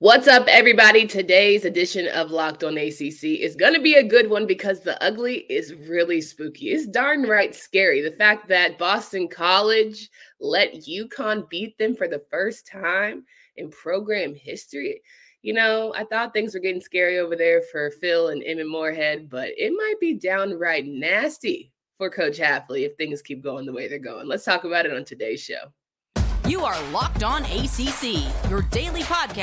What's up, everybody? Today's edition of Locked On ACC is going to be a good one because the ugly is really spooky. It's darn right scary. The fact that Boston College let UConn beat them for the first time in program history. You know, I thought things were getting scary over there for Phil and Emmett Morehead, but it might be downright nasty for Coach Hafley if things keep going the way they're going. Let's talk about it on today's show. You are Locked On ACC, your daily podcast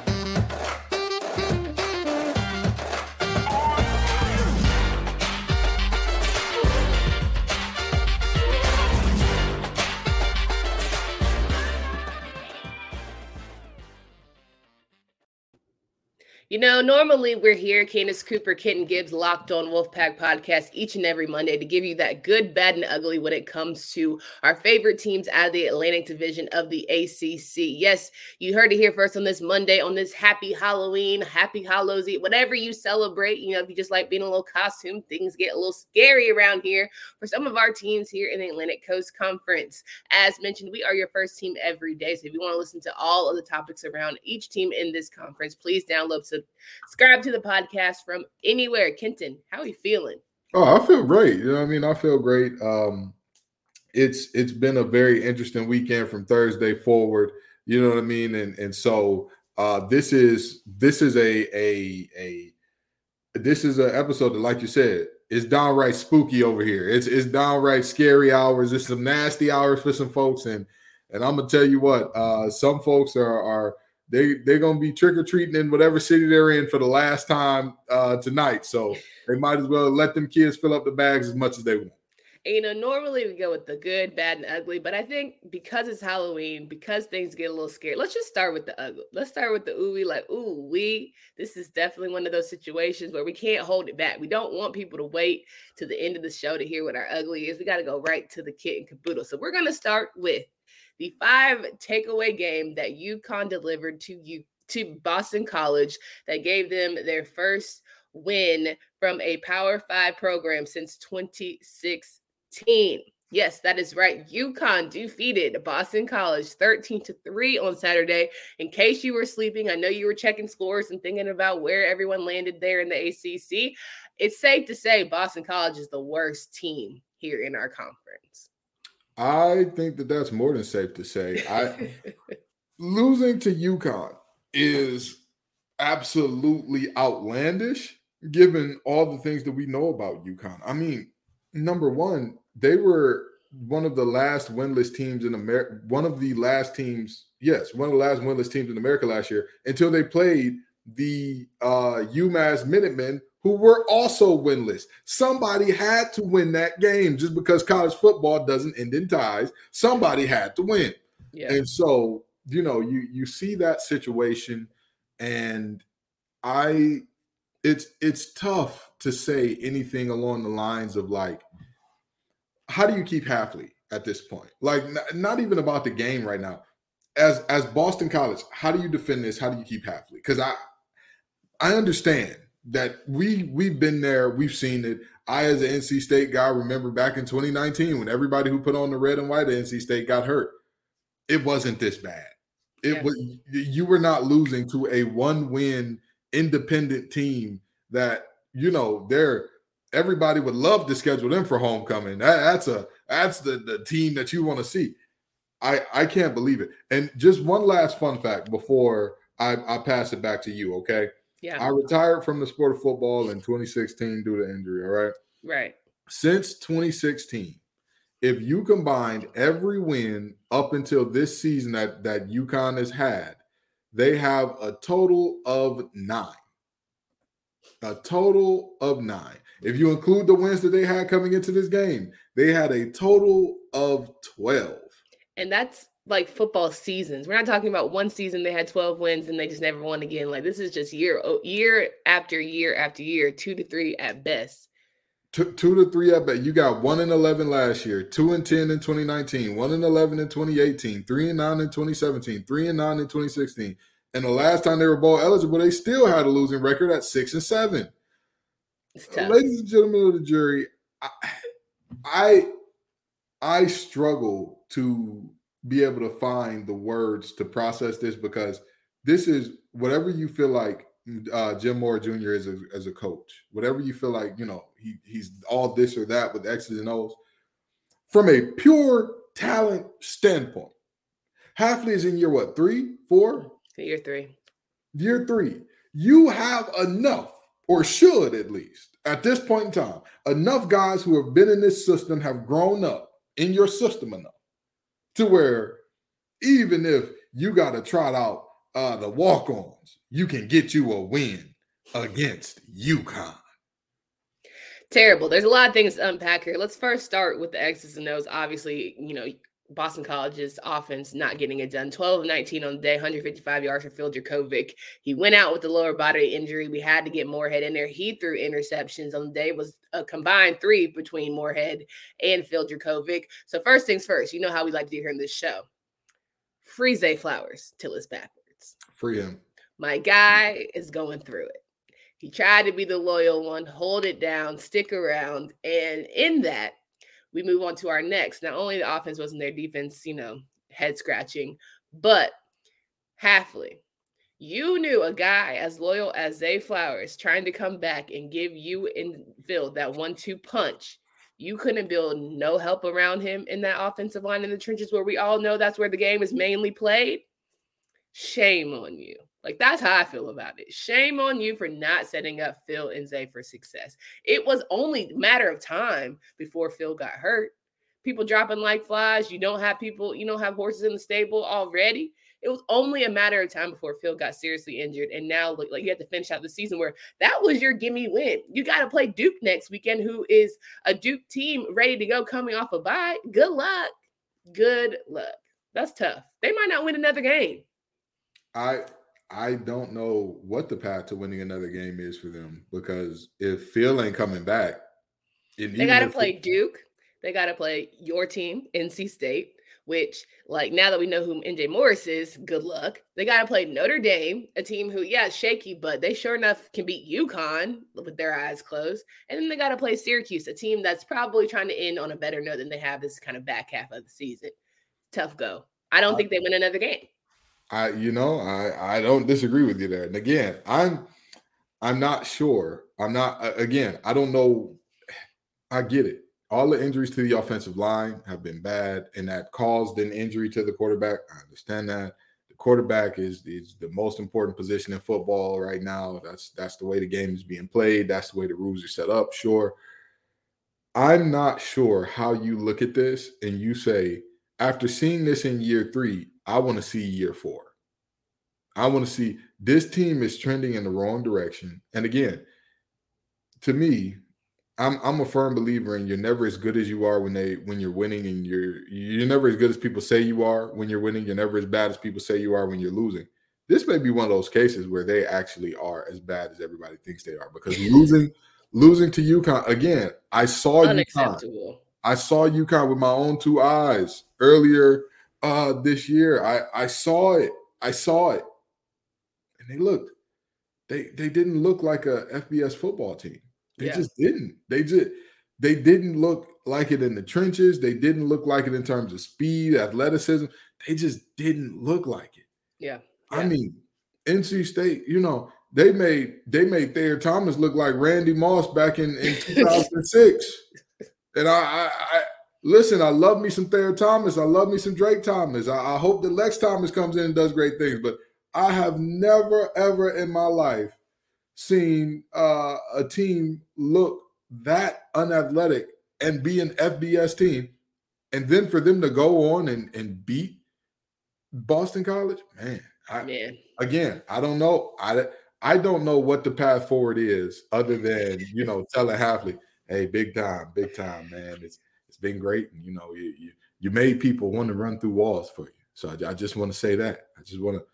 You know, normally we're here, Candace Cooper, Kenton Gibbs, Locked On Wolfpack podcast each and every Monday to give you that good, bad, and ugly when it comes to our favorite teams out of the Atlantic Division of the ACC. Yes, you heard it here first on this Monday, on this happy Halloween, happy Hallows whatever you celebrate. You know, if you just like being a little costume, things get a little scary around here for some of our teams here in the Atlantic Coast Conference. As mentioned, we are your first team every day. So if you want to listen to all of the topics around each team in this conference, please download subscribe to the podcast from anywhere. Kenton, how are you feeling? Oh, I feel great. You know what I mean? I feel great. Um, it's it's been a very interesting weekend from Thursday forward. You know what I mean? And and so uh, this is this is a a a this is an episode that, like you said, is downright spooky over here. It's it's downright scary hours. It's some nasty hours for some folks, and and I'm gonna tell you what, uh, some folks are are they they're gonna be trick or treating in whatever city they're in for the last time uh, tonight. So they might as well let them kids fill up the bags as much as they want. And, you know, normally we go with the good, bad, and ugly, but I think because it's Halloween, because things get a little scary, let's just start with the ugly. Let's start with the ooey, like, ooh, we. This is definitely one of those situations where we can't hold it back. We don't want people to wait to the end of the show to hear what our ugly is. We got to go right to the kit and caboodle. So we're gonna start with the five takeaway game that UConn delivered to you to Boston College that gave them their first win from a Power Five program since 2016. Yes, that is right. UConn defeated Boston College 13 to 3 on Saturday. In case you were sleeping, I know you were checking scores and thinking about where everyone landed there in the ACC. It's safe to say Boston College is the worst team here in our conference. I think that that's more than safe to say. I losing to UConn is absolutely outlandish given all the things that we know about UConn. I mean, number one, they were one of the last winless teams in America, one of the last teams, yes, one of the last winless teams in America last year until they played the uh UMass Minutemen, who were also winless. Somebody had to win that game just because college football doesn't end in ties. Somebody had to win. Yeah. And so, you know, you you see that situation and I it's it's tough to say anything along the lines of like how do you keep Hafley at this point? Like not even about the game right now. As as Boston College, how do you defend this? How do you keep Hafley? Cuz I I understand that we we've been there, we've seen it. I, as an NC State guy, remember back in 2019 when everybody who put on the red and white at NC State got hurt. It wasn't this bad. It yeah. was you were not losing to a one-win independent team that you know they're everybody would love to schedule them for homecoming. That, that's a that's the the team that you want to see. I I can't believe it. And just one last fun fact before I, I pass it back to you, okay? Yeah. I retired from the sport of football in 2016 due to injury. All right. Right. Since 2016, if you combined every win up until this season that, that UConn has had, they have a total of nine. A total of nine. If you include the wins that they had coming into this game, they had a total of 12. And that's like football seasons. We're not talking about one season they had 12 wins and they just never won again. Like this is just year oh, year after year after year, two to three at best. Two, two to three at best. You got one and eleven last year, two and ten in 2019, one and eleven in 2018, three and nine in 2017, three and nine in 2016. And the last time they were bowl eligible, they still had a losing record at six and seven. ladies and gentlemen of the jury, I, I I struggle to be able to find the words to process this because this is whatever you feel like uh, Jim Moore Jr. is a, as a coach, whatever you feel like, you know, he, he's all this or that with X's and O's. From a pure talent standpoint, Hafley is in year what, three, four? Year three. Year three. You have enough, or should at least, at this point in time, enough guys who have been in this system have grown up in your system enough to where even if you got to trot out uh, the walk-ons, you can get you a win against UConn. Terrible. There's a lot of things to unpack here. Let's first start with the X's and O's. Obviously, you know, Boston College's offense not getting it done. 12 of 19 on the day, 155 yards for Phil Jurkovec. He went out with a lower body injury. We had to get Morehead in there. He threw interceptions on the day. It was a combined three between Morehead and Phil Jurkovec. So first things first, you know how we like to do here in this show. Free Zay Flowers till it's backwards. Free him. My guy is going through it. He tried to be the loyal one, hold it down, stick around. And in that, we move on to our next. Not only the offense wasn't their defense, you know, head scratching, but Hafley, you knew a guy as loyal as Zay Flowers trying to come back and give you and Phil that one-two punch. You couldn't build no help around him in that offensive line in the trenches where we all know that's where the game is mainly played. Shame on you. Like that's how I feel about it. Shame on you for not setting up Phil and Zay for success. It was only matter of time before Phil got hurt. People dropping like flies. You don't have people, you don't have horses in the stable already. It was only a matter of time before Phil got seriously injured. And now look like you have to finish out the season where that was your gimme win. You got to play Duke next weekend, who is a Duke team ready to go coming off a bye. Good luck. Good luck. That's tough. They might not win another game. I I don't know what the path to winning another game is for them because if Phil ain't coming back, they got to play Duke. They got to play your team, NC State, which, like, now that we know who MJ Morris is, good luck. They got to play Notre Dame, a team who, yeah, shaky, but they sure enough can beat UConn with their eyes closed. And then they got to play Syracuse, a team that's probably trying to end on a better note than they have this kind of back half of the season. Tough go. I don't think they win another game. I, you know, I, I don't disagree with you there. And again, I'm, I'm not sure. I'm not. Again, I don't know. I get it. All the injuries to the offensive line have been bad, and that caused an injury to the quarterback. I understand that. The quarterback is is the most important position in football right now. That's that's the way the game is being played. That's the way the rules are set up. Sure. I'm not sure how you look at this and you say, after seeing this in year three, I want to see year four. I want to see this team is trending in the wrong direction. And again, to me, I'm I'm a firm believer in you're never as good as you are when they when you're winning, and you're you're never as good as people say you are when you're winning. You're never as bad as people say you are when you're losing. This may be one of those cases where they actually are as bad as everybody thinks they are because losing losing to UConn again. I saw UConn. I saw UConn with my own two eyes earlier uh, this year. I, I saw it. I saw it. And they looked, they they didn't look like a FBS football team. They yeah. just didn't. They just they didn't look like it in the trenches. They didn't look like it in terms of speed, athleticism. They just didn't look like it. Yeah. yeah. I mean, NC State, you know, they made they made Thayer Thomas look like Randy Moss back in, in 2006. and I, I, I Listen, I love me some Thayer Thomas. I love me some Drake Thomas. I, I hope that Lex Thomas comes in and does great things. But I have never, ever in my life seen uh, a team look that unathletic and be an FBS team. And then for them to go on and, and beat Boston College, man, I, man. again, I don't know. I I don't know what the path forward is other than you know telling Hafley, hey, big time, big time, man. It's been great. And, you know, you, you, you made people want to run through walls for you. So I, I just want to say that. I just want to,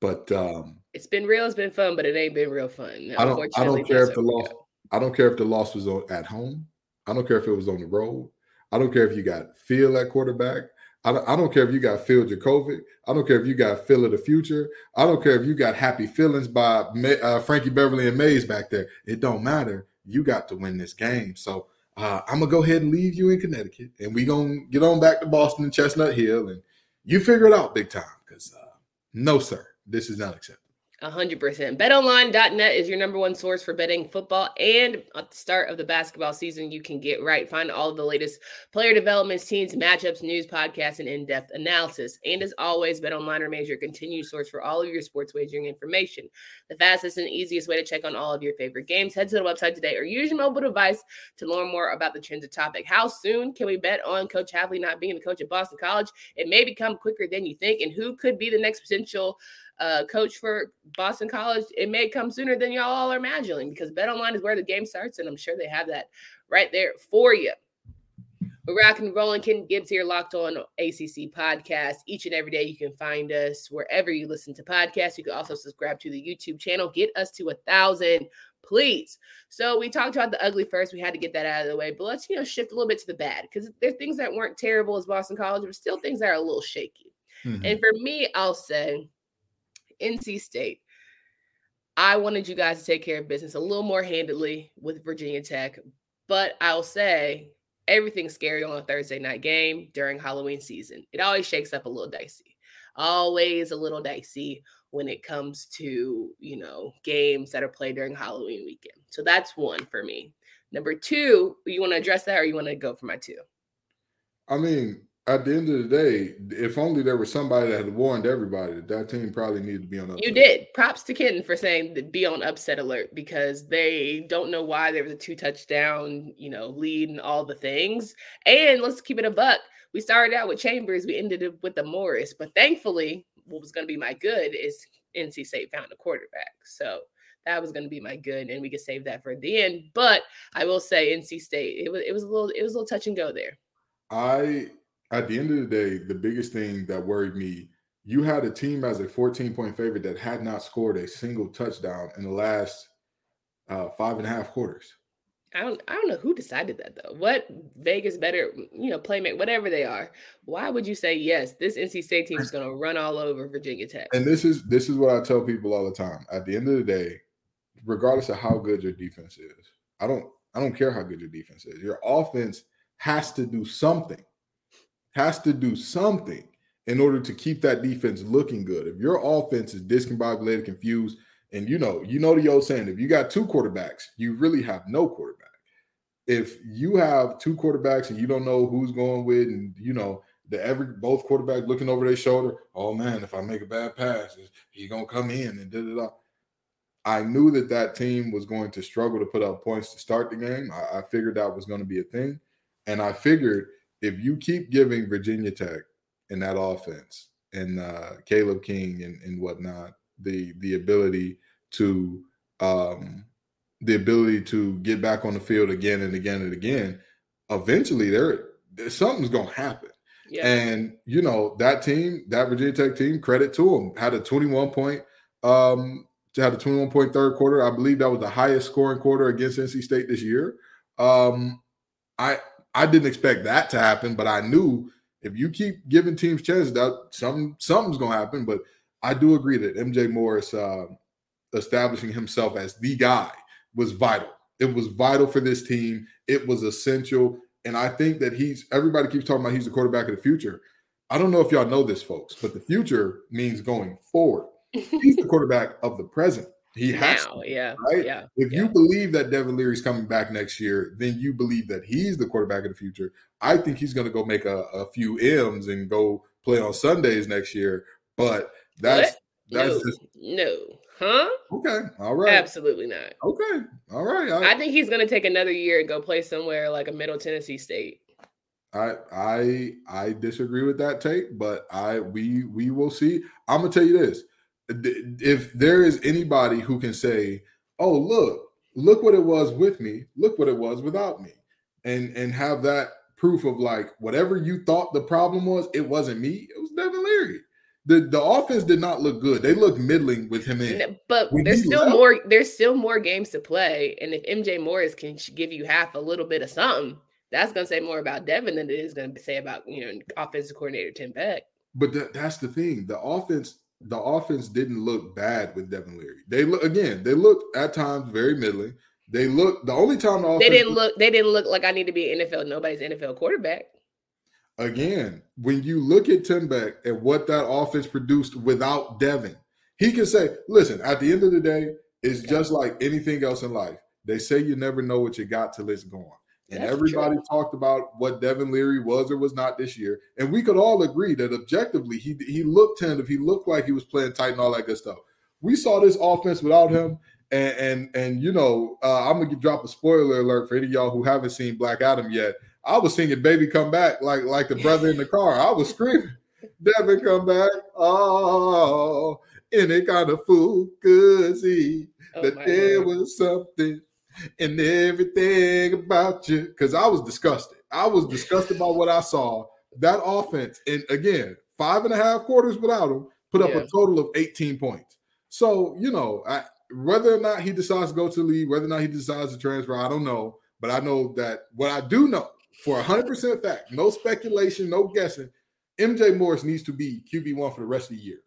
but um, it's been real. It's been fun, but it ain't been real fun. I don't. I don't care if the loss. I don't care if the loss was on, at home. I don't care if it was on the road. I don't care if you got Phil at quarterback. I don't, I don't care if you got Phil Jurkovec. I don't care if you got Phil of the future. I don't care if you got happy feelings by uh, Frankie Beverly and Maze back there. It don't matter. you got to win this game. So uh, I'm gonna go ahead and leave you in Connecticut, and we gonna get on back to Boston and Chestnut Hill, and you figure it out big time. Because uh, no, sir, this is not acceptable. 100%. BetOnline.net is your number one source for betting football. And at the start of the basketball season, you can get right. Find all of the latest player developments, teams, matchups, news, podcasts, and in depth analysis. And as always, BetOnline remains your continued source for all of your sports wagering information. The fastest and easiest way to check on all of your favorite games. Head to the website today or use your mobile device to learn more about the trends of topic. How soon can we bet on Coach Hafley not being the coach at Boston College? It may become quicker than you think. And who could be the next potential uh, coach for Boston College, it may come sooner than y'all all are imagining because Bet Online is where the game starts, and I'm sure they have that right there for you. We're rocking and rolling. Ken Gibbs here, locked on ACC podcast. Each and every day, you can find us wherever you listen to podcasts. You can also subscribe to the YouTube channel. Get us to a thousand, please. So we talked about the ugly first. We had to get that out of the way, but let's you know shift a little bit to the bad because there are things that weren't terrible as Boston College, but still things that are a little shaky. Mm-hmm. And for me, I'll say NC State. I wanted you guys to take care of business a little more handedly with Virginia Tech, but I'll say everything's scary on a Thursday night game during Halloween season. It always shakes up a little dicey. Always a little dicey when it comes to, you know, games that are played during Halloween weekend. So that's one for me. Number two, you want to address that or you want to go for my two? I mean, at the end of the day, if only there was somebody that had warned everybody that that team probably needed to be on. Upset. You did. Props to Kenton for saying that be on upset alert because they don't know why there was a two touchdown, you know, lead and all the things. And let's keep it a buck. We started out with Chambers, we ended up with the Morris, but thankfully, what was going to be my good is NC State found a quarterback. So that was going to be my good, and we could save that for the end. But I will say, NC State, it was it was a little it was a little touch and go there. I at the end of the day, the biggest thing that worried me, you had a team as a 14 point favorite that had not scored a single touchdown in the last uh, five and a half quarters. I don't I don't know who decided that though. What Vegas better, you know, playmate, whatever they are. Why would you say yes, this NC State team is gonna run all over Virginia Tech? And this is this is what I tell people all the time. At the end of the day, regardless of how good your defense is, I don't I don't care how good your defense is. Your offense has to do something has to do something in order to keep that defense looking good. If your offense is discombobulated, confused, and you know, you know the old saying, if you got two quarterbacks, you really have no quarterback. If you have two quarterbacks and you don't know who's going with, and you know, the every both quarterbacks looking over their shoulder, oh man, if I make a bad pass, he's gonna come in and da da. I knew that that team was going to struggle to put up points to start the game. I, I figured that was going to be a thing, and I figured if you keep giving Virginia Tech and that offense and uh, Caleb King and, and whatnot the the ability to um, the ability to get back on the field again and again and again, eventually there something's gonna happen. Yeah. And you know that team, that Virginia Tech team, credit to them, had a 21 point um had a 21 point third quarter. I believe that was the highest scoring quarter against NC State this year. Um, I I didn't expect that to happen, but I knew if you keep giving teams chances, that some something's gonna happen. But I do agree that MJ Morris uh, establishing himself as the guy was vital. It was vital for this team. It was essential, and I think that he's. Everybody keeps talking about he's the quarterback of the future. I don't know if y'all know this, folks, but the future means going forward. He's the quarterback of the present. He has now, to, yeah, right. Yeah, if yeah. you believe that Devin Leary's coming back next year, then you believe that he's the quarterback of the future. I think he's going to go make a, a, few M's and go play on Sundays next year. But that's what? that's no, just no, huh? Okay, all right, absolutely not. Okay, all right. I, I think he's going to take another year and go play somewhere like a Middle Tennessee State. I I I disagree with that take, but I we we will see. I'm gonna tell you this if there is anybody who can say, "Oh, look, look what it was with me, look what it was without me," and and have that proof of like whatever you thought the problem was, it wasn't me, it was Devin Leary. The the offense did not look good. They looked middling with him in. But when there's still left, more. There's still more games to play, and if MJ Morris can give you half a little bit of something, that's going to say more about Devin than it is going to say about you know offensive coordinator Tim Beck. But th- that's the thing. The offense the offense didn't look bad with Devin Leary. They look again, they look at times very middling. They look the only time the offense they didn't look they didn't look like I need to be an NFL nobody's NFL quarterback. Again, when you look at Tim Beck and what that offense produced without Devin, he can say, listen, at the end of the day, it's just like anything else in life. They say you never know what you got till it's gone. And That's everybody true. talked about what Devin Leary was or was not this year. And we could all agree that objectively, he he looked tentative. He looked like he was playing tight and all that good stuff. We saw this offense without him. And and, and you know, uh, I'm gonna drop a spoiler alert for any of y'all who haven't seen Black Adam yet. I was singing "Baby Come Back" like like the brother in the car. I was screaming, "Devin, come back!" Oh, any kind of fool could see oh that there God. was something and everything about you. Because I was disgusted. I was disgusted by what I saw. That offense, and again, five and a half quarters without him, put up yeah. a total of 18 points. So, you know, I, whether or not he decides to go to the league, whether or not he decides to transfer, I don't know. But I know that what I do know for 100% fact, no speculation, no guessing, MJ Morris needs to be QB1 for the rest of the year.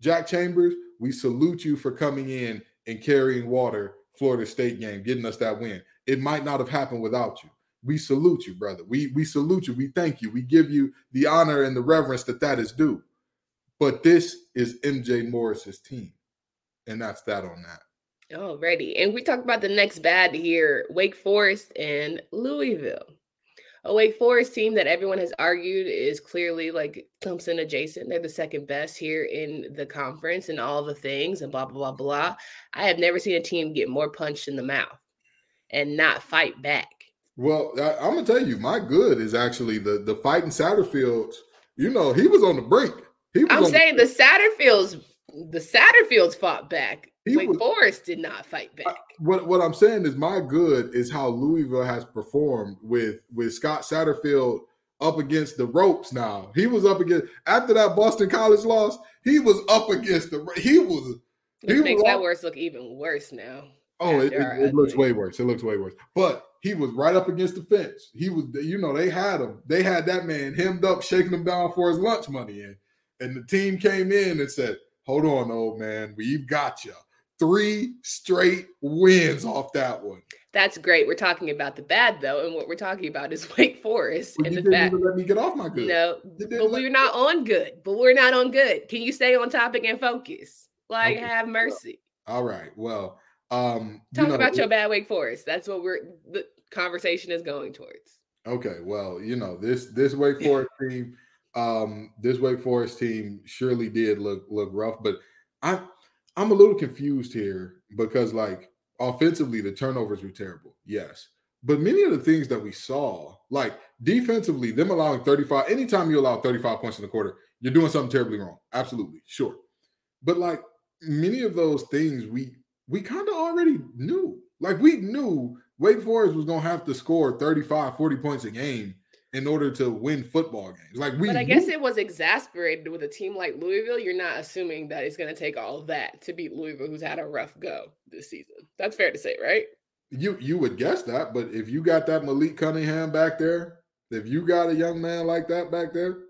Jack Chambers, we salute you for coming in and carrying water Florida State game, getting us that win. It might not have happened without you. We salute you, brother. We we salute you. We thank you. We give you the honor and the reverence that that is due. But this is MJ Morris's team, and that's that on that. Alrighty, and we talk about the next bad here: Wake Forest and Louisville a Wake Forest team that everyone has argued is clearly like Clemson adjacent. They're the second best here in the conference and all the things and blah, blah, blah, blah. I have never seen a team get more punched in the mouth and not fight back. Well, I, am gonna tell you, my good is actually the the fight in Satterfields. You know, he was on the brink. He I'm saying the, the Satterfields, the Satterfields fought back. He Wake was, Forest did not fight back. what what I'm saying is my good is how Louisville has performed with with Scott Satterfield up against the ropes now. He was up against after that Boston College loss, he was up against the he was he Which makes was that worse look even worse now. Oh, it, it, it looks way worse. It looks way worse. But he was right up against the fence. He was, you know, they had him. They had that man hemmed up, shaking him down for his lunch money. And, and the team came in and said, Hold on, old man, we've got you three straight wins off that one. That's great. We're talking about the bad though, and what we're talking about is Wake Forest well, and the fact. Let me get off my good. No, but we're not on good. But we're not on good. Can you stay on topic and focus? Like, okay. have mercy. All right. Well, um, talk you know, about your bad Wake Forest. That's what we're the conversation is going towards. Okay. Well, you know this this Wake Forest team, um, this Wake Forest team surely did look look rough, but I I'm a little confused here because, like, offensively, the turnovers were terrible. Yes. But many of the things that we saw, like defensively, them allowing 35, anytime you allow 35 points in the quarter, you're doing something terribly wrong. Absolutely. Sure. But like many of those things we we kind of already knew. Like we knew Wake Forest was going to have to score 35, 40 points a game in order to win football games. Like we, but I guess it was exasperated with a team like Louisville. You're not assuming that it's going to take all that to beat Louisville, who's had a rough go this season. That's fair to say, right? You you would guess that, but if you got that Malik Cunningham back there, if you got a young man like that back there,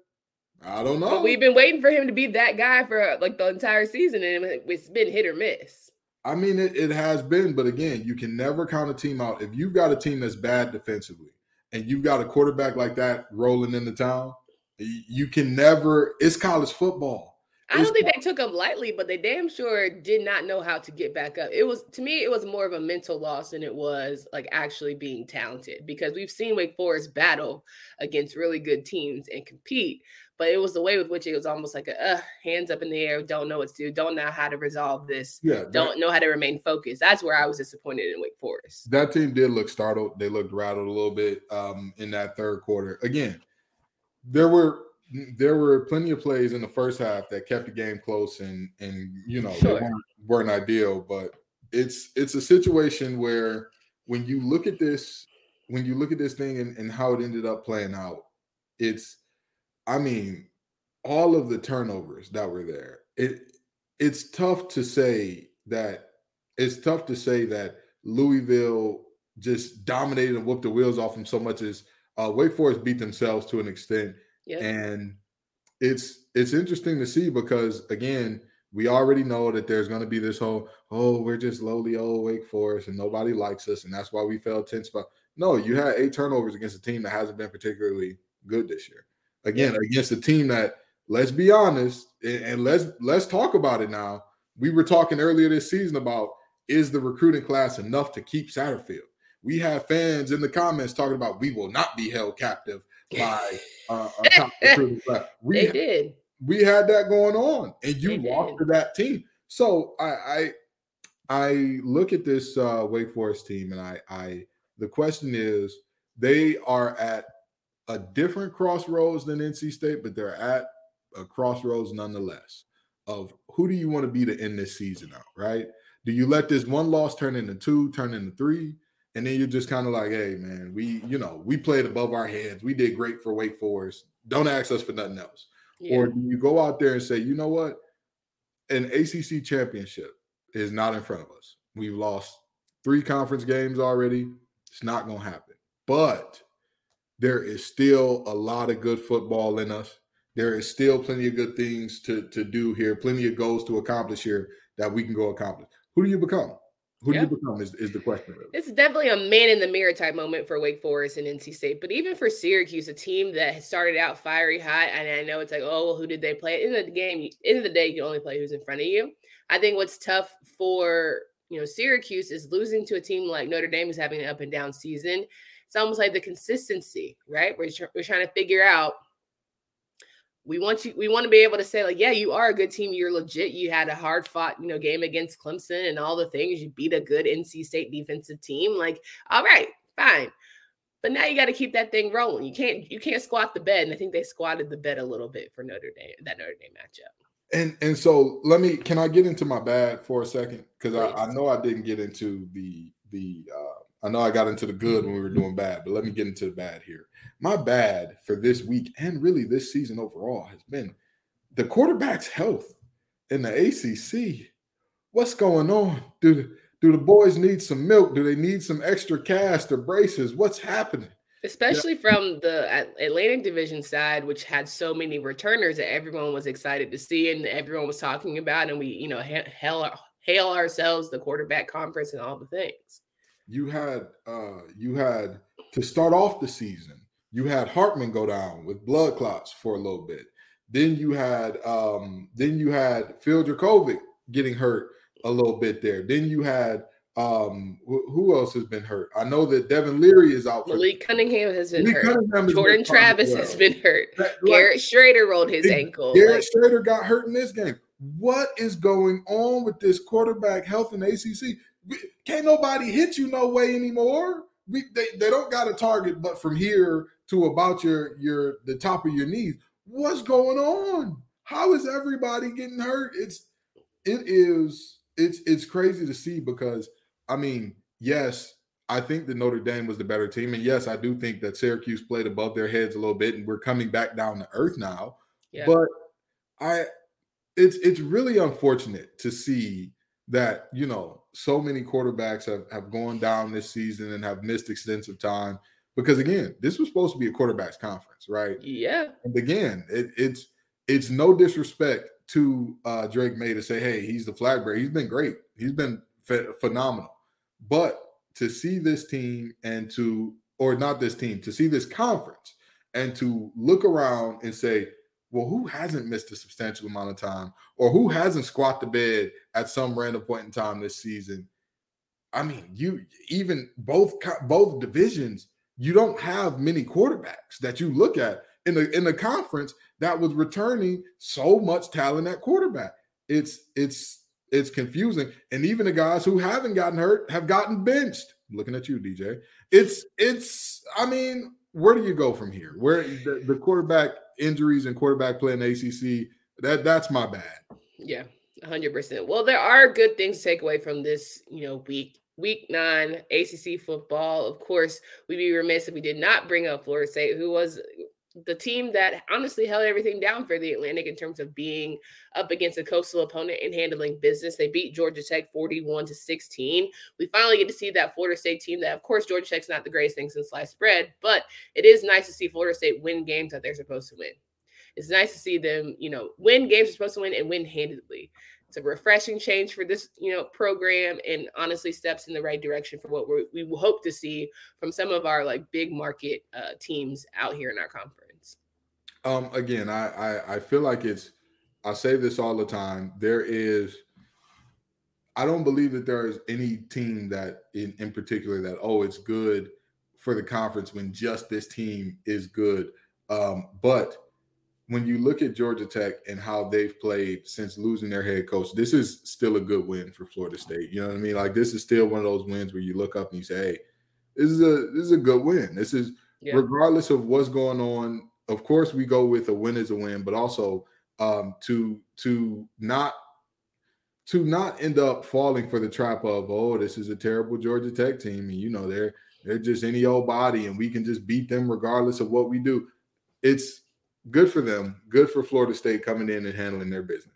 I don't know. But we've been waiting for him to be that guy for like the entire season, and it's been hit or miss. I mean, it, it has been, but again, you can never count a team out. If you've got a team that's bad defensively, and you've got a quarterback like that rolling into town, you can never. It's college football. I don't think they took him lightly, but they damn sure did not know how to get back up. It was to me, it was more of a mental loss than it was like actually being talented because we've seen Wake Forest battle against really good teams and compete, but it was the way with which it was almost like a uh, hands up in the air, don't know what to do, don't know how to resolve this, yeah, that, don't know how to remain focused. That's where I was disappointed in Wake Forest. That team did look startled. They looked rattled a little bit um, in that third quarter. Again, there were there were plenty of plays in the first half that kept the game close and and you know sure. weren't, weren't ideal, but it's it's a situation where when you look at this when you look at this thing and, and how it ended up playing out, it's I mean, all of the turnovers that were there, it it's tough to say that it's tough to say that Louisville just dominated and whooped the wheels off them so much as uh, Wake Forest beat themselves to an extent. Yep. And it's it's interesting to see because again, We already know that there's going to be this whole, oh, we're just lowly old Wake Forest and nobody likes us, and that's why we fell 10 spot. No, you had eight turnovers against a team that hasn't been particularly good this year. Again, yeah. against a team that, let's be honest, and let's let's talk about it now. We were talking earlier this season about is the recruiting class enough to keep Satterfield? We have fans in the comments talking about we will not be held captive by uh, a top recruiting class. We, they did. We had that going on, and you they lost did. to that team. So I, I I look at this uh, Wake Forest team, and I I the question is they are at a different crossroads than NC State, but they're at a crossroads nonetheless. Of who do you want to be to end this season out, right? Do you let this one loss turn into two, turn into three? And then you're just kind of like, hey, man, we, you know, we played above our heads. We did great for Wake Forest. Don't ask us for nothing else. Yeah. Or do you go out there and say, you know what? An ACC championship is not in front of us. We've lost three conference games already. It's not going to happen. But there is still a lot of good football in us. There is still plenty of good things to, to do here, plenty of goals to accomplish here that we can go accomplish. Who do you become? Who do you become is, is the question. Really. It's definitely a man in the mirror type moment for Wake Forest and NC State, but even for Syracuse, a team that started out fiery hot, and I know it's like, oh, well, who did they play? In the game, end of the day, you can only play who's in front of you. I think what's tough for you know Syracuse is losing to a team like Notre Dame is having an up and down season. It's almost like the consistency, right? We're, we're trying to figure out we want you we want to be able to say like yeah you are a good team. You're legit. You had a hard fought you know game against clemson and all the things. You beat a good nc state defensive team. Like all right fine. But now you got to keep that thing rolling. You can't you can't squat the bed and i think they squatted the bed a little bit for notre dame that notre dame matchup. And and so let me can i get into my bad for a second? Because I, I know i didn't get into the the uh I know I got into the good when we were doing bad, but let me get into the bad here. My bad for this week and really this season overall has been the quarterback's health in the ACC. What's going on? Do do the boys need some milk? Do they need some extra cast or braces? What's happening? Especially yeah. from the Atlantic Division side, which had so many returners that everyone was excited to see and everyone was talking about, and we, you know, hail, hail ourselves the quarterback conference and all the things you had uh you had to start off the season, you had Hartman go down with blood clots for a little bit. Then you had um then you had Phil Jurkovec getting hurt a little bit there. Then you had um wh- who else has been hurt? I know that Devin Leary is out. For, Malik Cunningham has been Malik hurt. Jordan Travis well. has been hurt. That, like, Garrett Shrader rolled his ankle. Garrett like, Shrader got hurt in this game. What is going on with this quarterback health in ACC? Can't nobody hit you no way anymore. We, they, they don't got a target, but from here to about your your the top of your knees. What's going on? How is everybody getting hurt? It's it is it's it's crazy to see because I mean, yes, I think that Notre Dame was the better team, and yes, I do think that Syracuse played above their heads a little bit, and we're coming back down to earth now. Yeah. But I, it's it's really unfortunate to see that you know so many quarterbacks have, have gone down this season and have missed extensive time. Because again this was supposed to be a quarterbacks conference right? Yeah. And again it, it's it's no disrespect to uh Drake Maye to say hey he's the flag bearer he's been great. He's been phenomenal. But to see this team and to or not this team to see this conference and to look around and say well, who hasn't missed a substantial amount of time or who hasn't squat the bed at some random point in time this season? I mean, you even both both divisions, you don't have many quarterbacks that you look at in the in the conference that was returning so much talent at quarterback. It's it's it's confusing, and even the guys who haven't gotten hurt have gotten benched. Looking at you, DJ. It's it's. I mean, where do you go from here? Where the, the quarterback injuries and quarterback play in ACC, that that's my bad. Yeah, 100%. Well, there are good things to take away from this, you know, week. Week nine, ACC football. Of course, we'd be remiss if we did not bring up Florida State, who was the team that honestly held everything down for the Atlantic in terms of being up against a coastal opponent and handling business. They beat Georgia Tech 41 to 16. We finally get to see that Florida State team that, of course, Georgia Tech's not the greatest thing since sliced bread, but it is nice to see Florida State win games that they're supposed to win. It's nice to see them, you know, win games they're supposed to win and win handedly. It's a refreshing change for this, you know, program, and honestly, steps in the right direction for what we hope to see from some of our like big market uh, teams out here in our conference. Um, again, I, I I feel like it's. I say this all the time. There is. I don't believe that there is any team that, in in particular, that oh, it's good for the conference when just this team is good. Um, but when you look at Georgia Tech and how they've played since losing their head coach, this is still a good win for Florida State. You know what I mean? Like this is still one of those wins where you look up and you say, "Hey, this is a this is a good win." This is yeah. regardless of what's going on. Of course, we go with a win is a win, but also um, to to not to not end up falling for the trap of oh, this is a terrible Georgia Tech team, and you know they're they're just any old body, and we can just beat them regardless of what we do. It's good for them. Good for Florida State coming in and handling their business.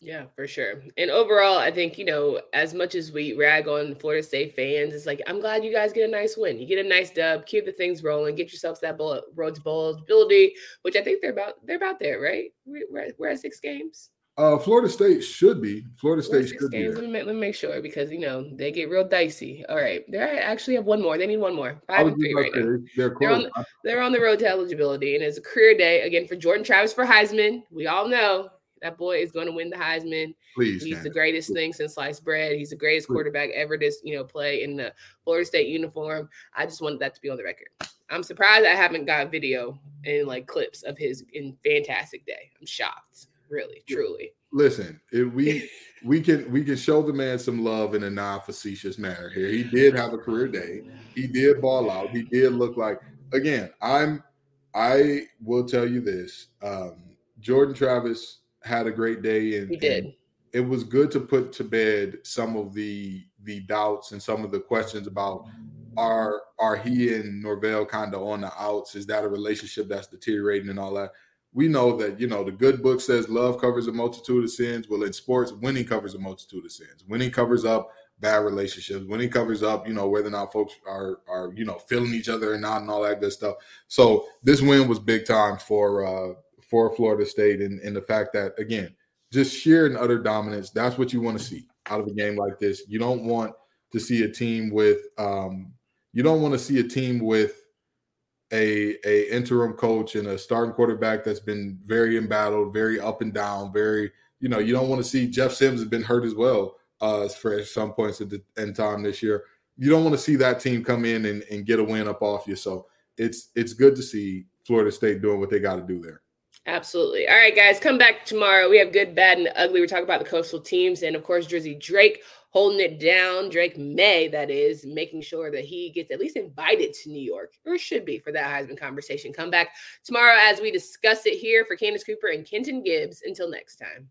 Yeah, for sure. And overall, I think, you know, as much as we rag on Florida State fans, it's like, I'm glad you guys get a nice win. You get a nice dub, keep the things rolling, get yourselves that road to bowl ability, which I think they're about, they're about there, right? We're, we're at six games. Uh, Florida State should be. Florida State should games. be. Let me, let me make sure because you know they get real dicey. All right, they actually have one more. They need one more. Five and three right now. They're, they're, on, they're on the road to eligibility, and it's a career day again for Jordan Travis for Heisman. We all know that boy is going to win the Heisman. Please, he's the greatest thing since sliced bread. He's the greatest Please. quarterback ever to you know play in the Florida State uniform. I just wanted that to be on the record. I'm surprised I haven't got video and like clips of his in fantastic day. I'm shocked, really, truly listen, if we we can we can show the man some love in a non-facetious manner here. He did have a career day. He did ball out. He did look like again, I'm I will tell you this. Um, Jordan Travis had a great day and he did. And it was good to put to bed some of the the doubts and some of the questions about are are he and Norvell kind of on the outs? Is that a relationship that's deteriorating and all that? We know that you know the good book says love covers a multitude of sins. Well, in sports, winning covers a multitude of sins. Winning covers up bad relationships. Winning covers up, you know, whether or not folks are are you know feeling each other or not, and all that good stuff. So this win was big time for uh for Florida State, and and the fact that again, just sheer and utter dominance. That's what you want to see out of a game like this. You don't want to see a team with um you don't want to see a team with a a interim coach and a starting quarterback that's been very embattled, very up and down, very you know you don't want to see Jeff Sims has been hurt as well uh, for some points at the end time this year. You don't want to see that team come in and, and get a win up off you. So it's it's good to see Florida State doing what they got to do there. Absolutely. All right, guys, come back tomorrow. We have good, bad, and ugly. We're talking about the coastal teams, and of course, Drizzy Drake holding it down. Drake Maye, that is, making sure that he gets at least invited to New York, or should be for that Heisman conversation. Come back tomorrow as we discuss it here for Candace Cooper and Kenton Gibbs. Until next time.